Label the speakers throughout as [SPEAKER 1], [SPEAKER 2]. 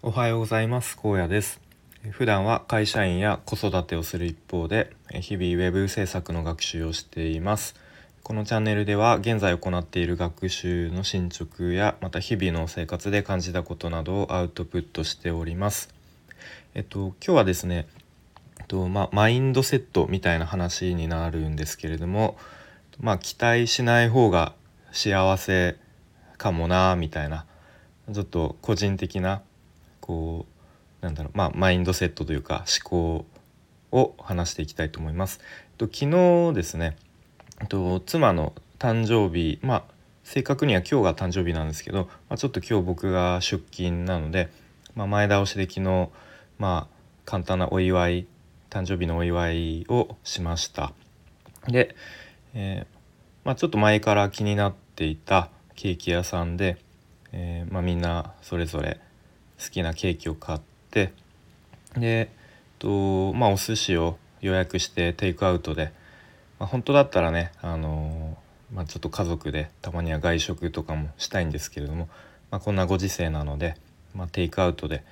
[SPEAKER 1] おはようございます。高野です。普段は会社員や子育てをする一方で日々ウェブ制作の学習をしています。このチャンネルでは現在行っている学習の進捗やまた日々の生活で感じたことなどをアウトプットしております。えっと今日はですねえっとまあ、マインドセットみたいな話になるんですけれどもまあ期待しない方が幸せかもなみたいなちょっと個人的なこうなんだろうまあマインドセットというか思考を話していきたいと思います。と昨日ですねと妻の誕生日まあ正確には今日が誕生日なんですけど、まあ、ちょっと今日僕が出勤なので、まあ、前倒しで昨日まあ簡単なお祝い誕生日のお祝いをしました。で、えー、まあ、ちょっと前から気になっていたケーキ屋さんで、えー、まあ、みんなそれぞれ好きなケーキを買ってでとまあお寿司を予約してテイクアウトで、まあ、本当だったらねあの、まあ、ちょっと家族でたまには外食とかもしたいんですけれども、まあ、こんなご時世なので、まテイクアウトで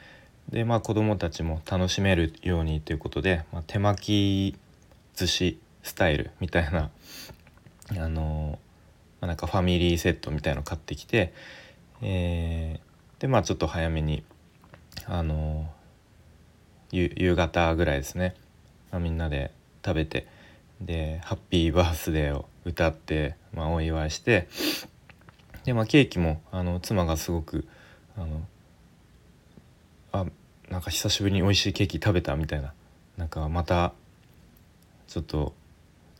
[SPEAKER 1] でまあ子供たちも楽しめるようにということで、ま手巻き寿司スタイルみたいな あのまあ、なんかファミリーセットみたいの買ってきて、えー、でまあちょっと早めにあの夕方ぐらいですね、まあ、みんなで食べてで「ハッピーバースデー」を歌って、まあ、お祝いしてで、まあ、ケーキもあの妻がすごくあのあなんか久しぶりに美味しいケーキ食べたみたいななんかまたちょっと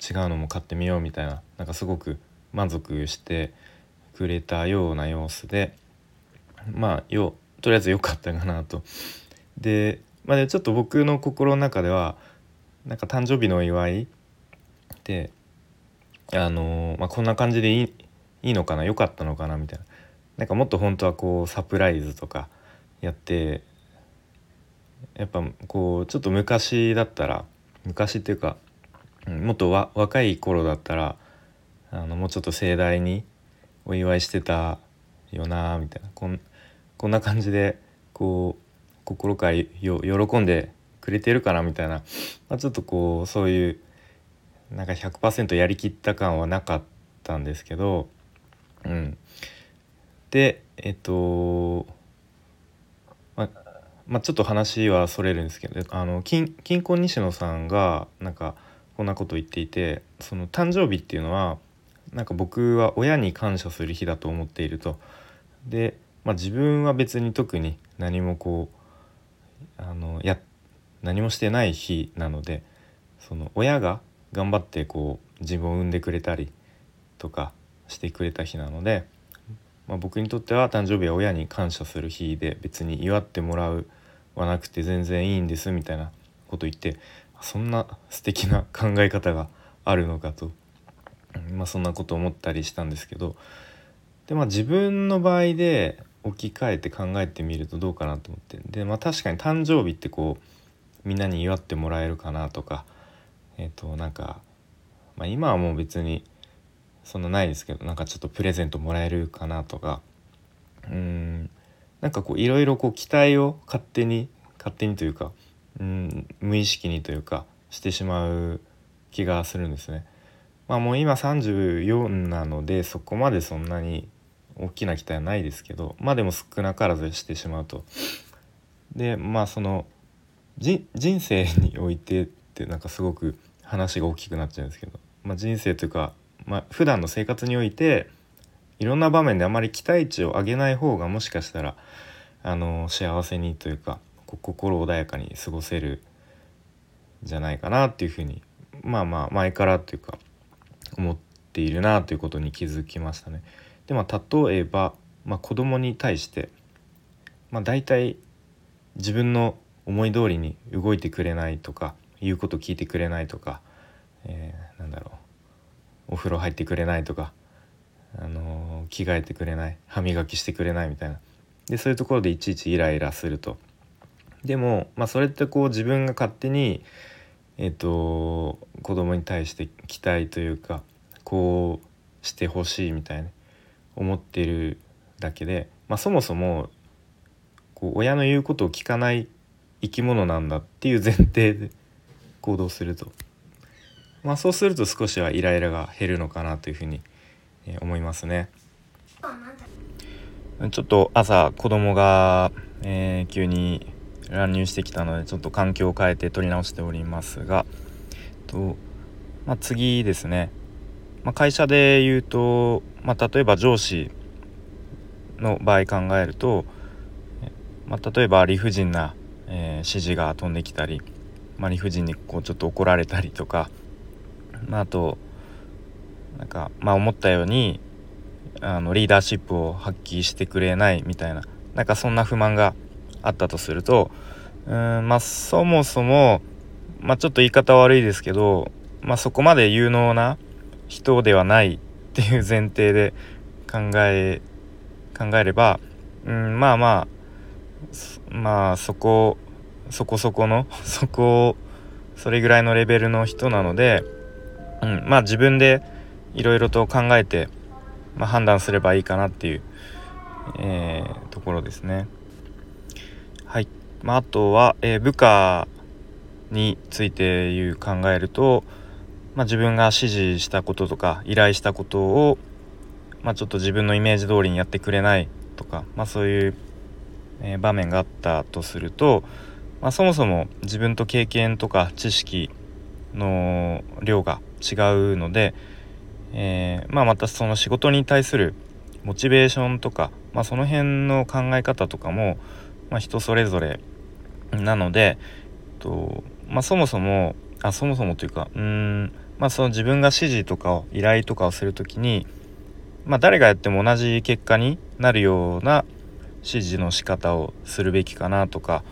[SPEAKER 1] 違うのも買ってみようみたいななんかすごく満足してくれたような様子でまあようとりあえず良かったかなと。で,、まあ、ちょっと僕の心の中ではなんか誕生日のお祝いであのまあ、こんな感じでいいいいのかな良かったのかなみたいななんかもっと本当はこうサプライズとかやってやっぱこうちょっと昔だったら昔っていうかもっと若い頃だったらあのもうちょっと盛大にお祝いしてたよなみたいなこんこんな感じでこう心からよ喜んでくれてるかなみたいな、まあ、ちょっとこうそういうなんか100%やりきった感はなかったんですけど、うん、でえっとままあ、ちょっと話はそれるんですけどあの金金婚西野さんがなんかこんなこと言っていてその誕生日っていうのはなんか僕は親に感謝する日だと思っていると。で、まあ、自分は別に特に何もこうあのや何もしてない日なのでその親が頑張ってこう自分を産んでくれたりとかしてくれた日なので、まあ、僕にとっては誕生日は親に感謝する日で別に祝ってもらうはなくて全然いいんですみたいなこと言ってそんな素敵な考え方があるのかとまあ、そんなこと思ったりしたんですけどで、まあ、自分の場合で置き換えて考えてみるとどうかなと思って。で、まあ、確かに誕生日ってこうみんなに祝ってもらえるかなとか。えっ、ー、となんか、まあ、今はもう別にそんなないですけどなんかちょっとプレゼントもらえるかなとか。うんなんかこういろいろこう期待を勝手に勝手にというかうん無意識にというかしてしまう気がするんですね。まあもう今34なのでそこまでそんなに大きな期待はないですけどまあでも少なからずしてしまうと。でまあその人生においてってなんかすごく話が大きくなっちゃうんですけど、まあ、人生というか、まあ、普段の生活においていろんな場面であまり期待値を上げない方がもしかしたらあの幸せにというか心穏やかに過ごせるじゃないかなっていうふうにまあまあ前からっていうか思っているなということに気づきましたね。でまあ例えば、まあ、子供に対して、まあ、大体自分の思い通りに動いてくれないとか言うこと聞いてくれないとか、えー、なんだろうお風呂入ってくれないとか、あのー、着替えてくれない歯磨きしてくれないみたいなでそういうところでいちいちイライラすると。でも、まあ、それってこう自分が勝手にえっ、ー、と子供に対して期待というかこうしてほしいみたいな思ってるだけで、まあ、そもそもこう親の言うことを聞かない生き物なんだっていう前提で行動すると、まあ、そうすると少しはイライラが減るのかなというふうに思いますね。ちょっと朝子供が、えー、急に乱入してきたのでちょっと環境を変えて撮り直しておりますがと、まあ、次ですね、まあ、会社で言うと、まあ、例えば上司の場合考えると、まあ、例えば理不尽な、えー、指示が飛んできたり、まあ、理不尽にこうちょっと怒られたりとか、まあ、あとなんか、まあ、思ったようにあのリーダーシップを発揮してくれないみたいななんかそんな不満があったとするとうんまあそもそも、まあ、ちょっと言い方悪いですけど、まあ、そこまで有能な人ではないっていう前提で考え考えればうんまあまあまあそこそこそこの そこそれぐらいのレベルの人なので、うん、まあ自分でいろいろと考えて、まあ、判断すればいいかなっていう、えー、ところですね。はい、まあ、あとは、えー、部下についていう考えると、まあ、自分が指示したこととか依頼したことを、まあ、ちょっと自分のイメージ通りにやってくれないとか、まあ、そういう、え、場面があったとすると、まあ、そもそも自分と経験とか知識の量が違うので、えー、まあ、またその仕事に対するモチベーションとか、まあ、その辺の考え方とかも、まあ、人それぞれなので、とまあ、そもそもあそもそもというかうん、まあ、その自分が指示とかを依頼とかをする時に、まあ、誰がやっても同じ結果になるような指示の仕方をするべきかなとか、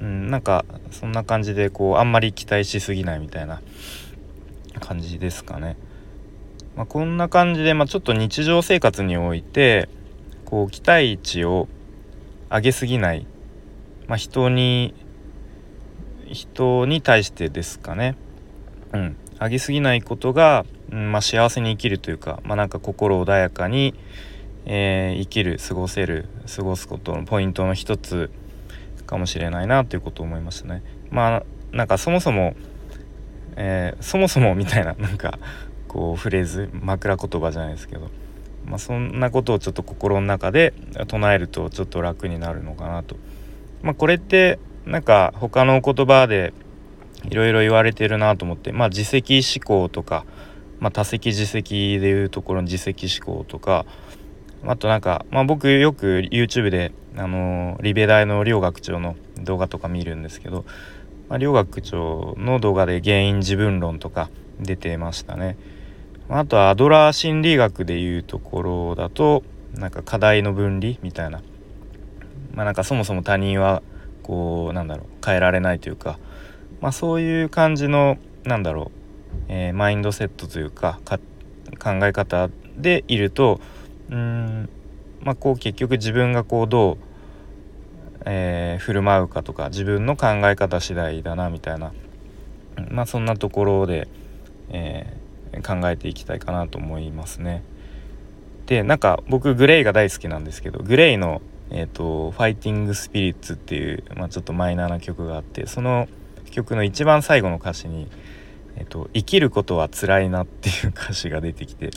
[SPEAKER 1] うん、なんかそんな感じでこうあんまり期待しすぎないみたいな感じですかね。まあ、こんな感じで、まあ、ちょっと日常生活においてこう期待値を上げすぎない、まあ、人に人に対してですかね、うん、上げすぎないことが、うんまあ、幸せに生きるというか、まあ、なんか心穏やかに、えー、生きる過ごせる過ごすことのポイントの一つかもしれないなということを思いましたね。まあなんかそもそも、えー、そもそもみたいななんかこうフレーズ枕言葉じゃないですけど、まあ、そんなことをちょっと心の中で唱えるとちょっと楽になるのかなと。まあ、これってなんか他の言葉でいろいろ言われてるなと思ってまあ自責思考とか、まあ、多責自責でいうところの自責思考とかあとなんか、まあ、僕よく YouTube で、あのー、リベ大の両学長の動画とか見るんですけど、まあ、両学長の動画で原因自分論とか出てましたね。あとはアドラー心理学でいうところだとなんか課題の分離みたいなまあなんかそもそも他人はこうなんだろう変えられないというかまあそういう感じのなんだろう、えー、マインドセットというか考え方でいるとうんまあこう結局自分がこうどう、えー、振る舞うかとか自分の考え方次第だなみたいなまあそんなところで、えー考えていきたいかなと思いますね。でなんか僕グレイが大好きなんですけどグレイの、えーと「ファイティング・スピリッツ」っていう、まあ、ちょっとマイナーな曲があってその曲の一番最後の歌詞に「えーと、生きることは辛いな」っていう歌詞が出てきて、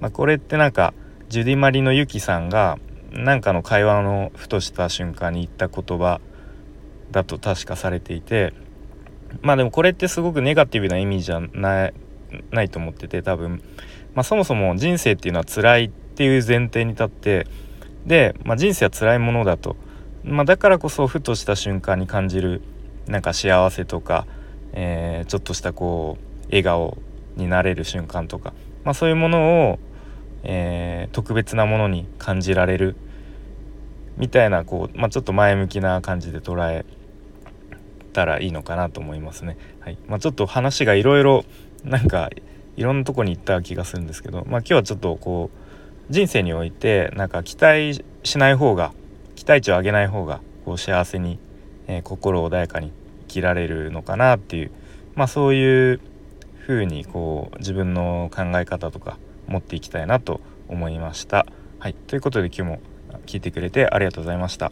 [SPEAKER 1] まあ、これってなんかジュディ・マリのユキさんがなんかの会話のふとした瞬間に言った言葉だと確かされていてまあでもこれってすごくネガティブな意味じゃないないと思ってて多分、まあ、そもそも人生っていうのは辛いっていう前提に立ってで、まあ、人生は辛いものだと、まあ、だからこそふとした瞬間に感じるなんか幸せとか、えー、ちょっとしたこう笑顔になれる瞬間とか、まあ、そういうものを、えー、特別なものに感じられるみたいなこう、まあ、ちょっと前向きな感じで捉えたらいいのかなと思いますね。はいまあ、ちょっと話がいろいろなんかいろんなとこに行った気がするんですけど、まあ、今日はちょっとこう人生においてなんか期待しない方が期待値を上げない方がこう幸せに、えー、心穏やかに生きられるのかなっていう、まあ、そういう風にこう自分の考え方とか持っていきたいなと思いました。はい、ということで今日も聞いてくれてありがとうございました。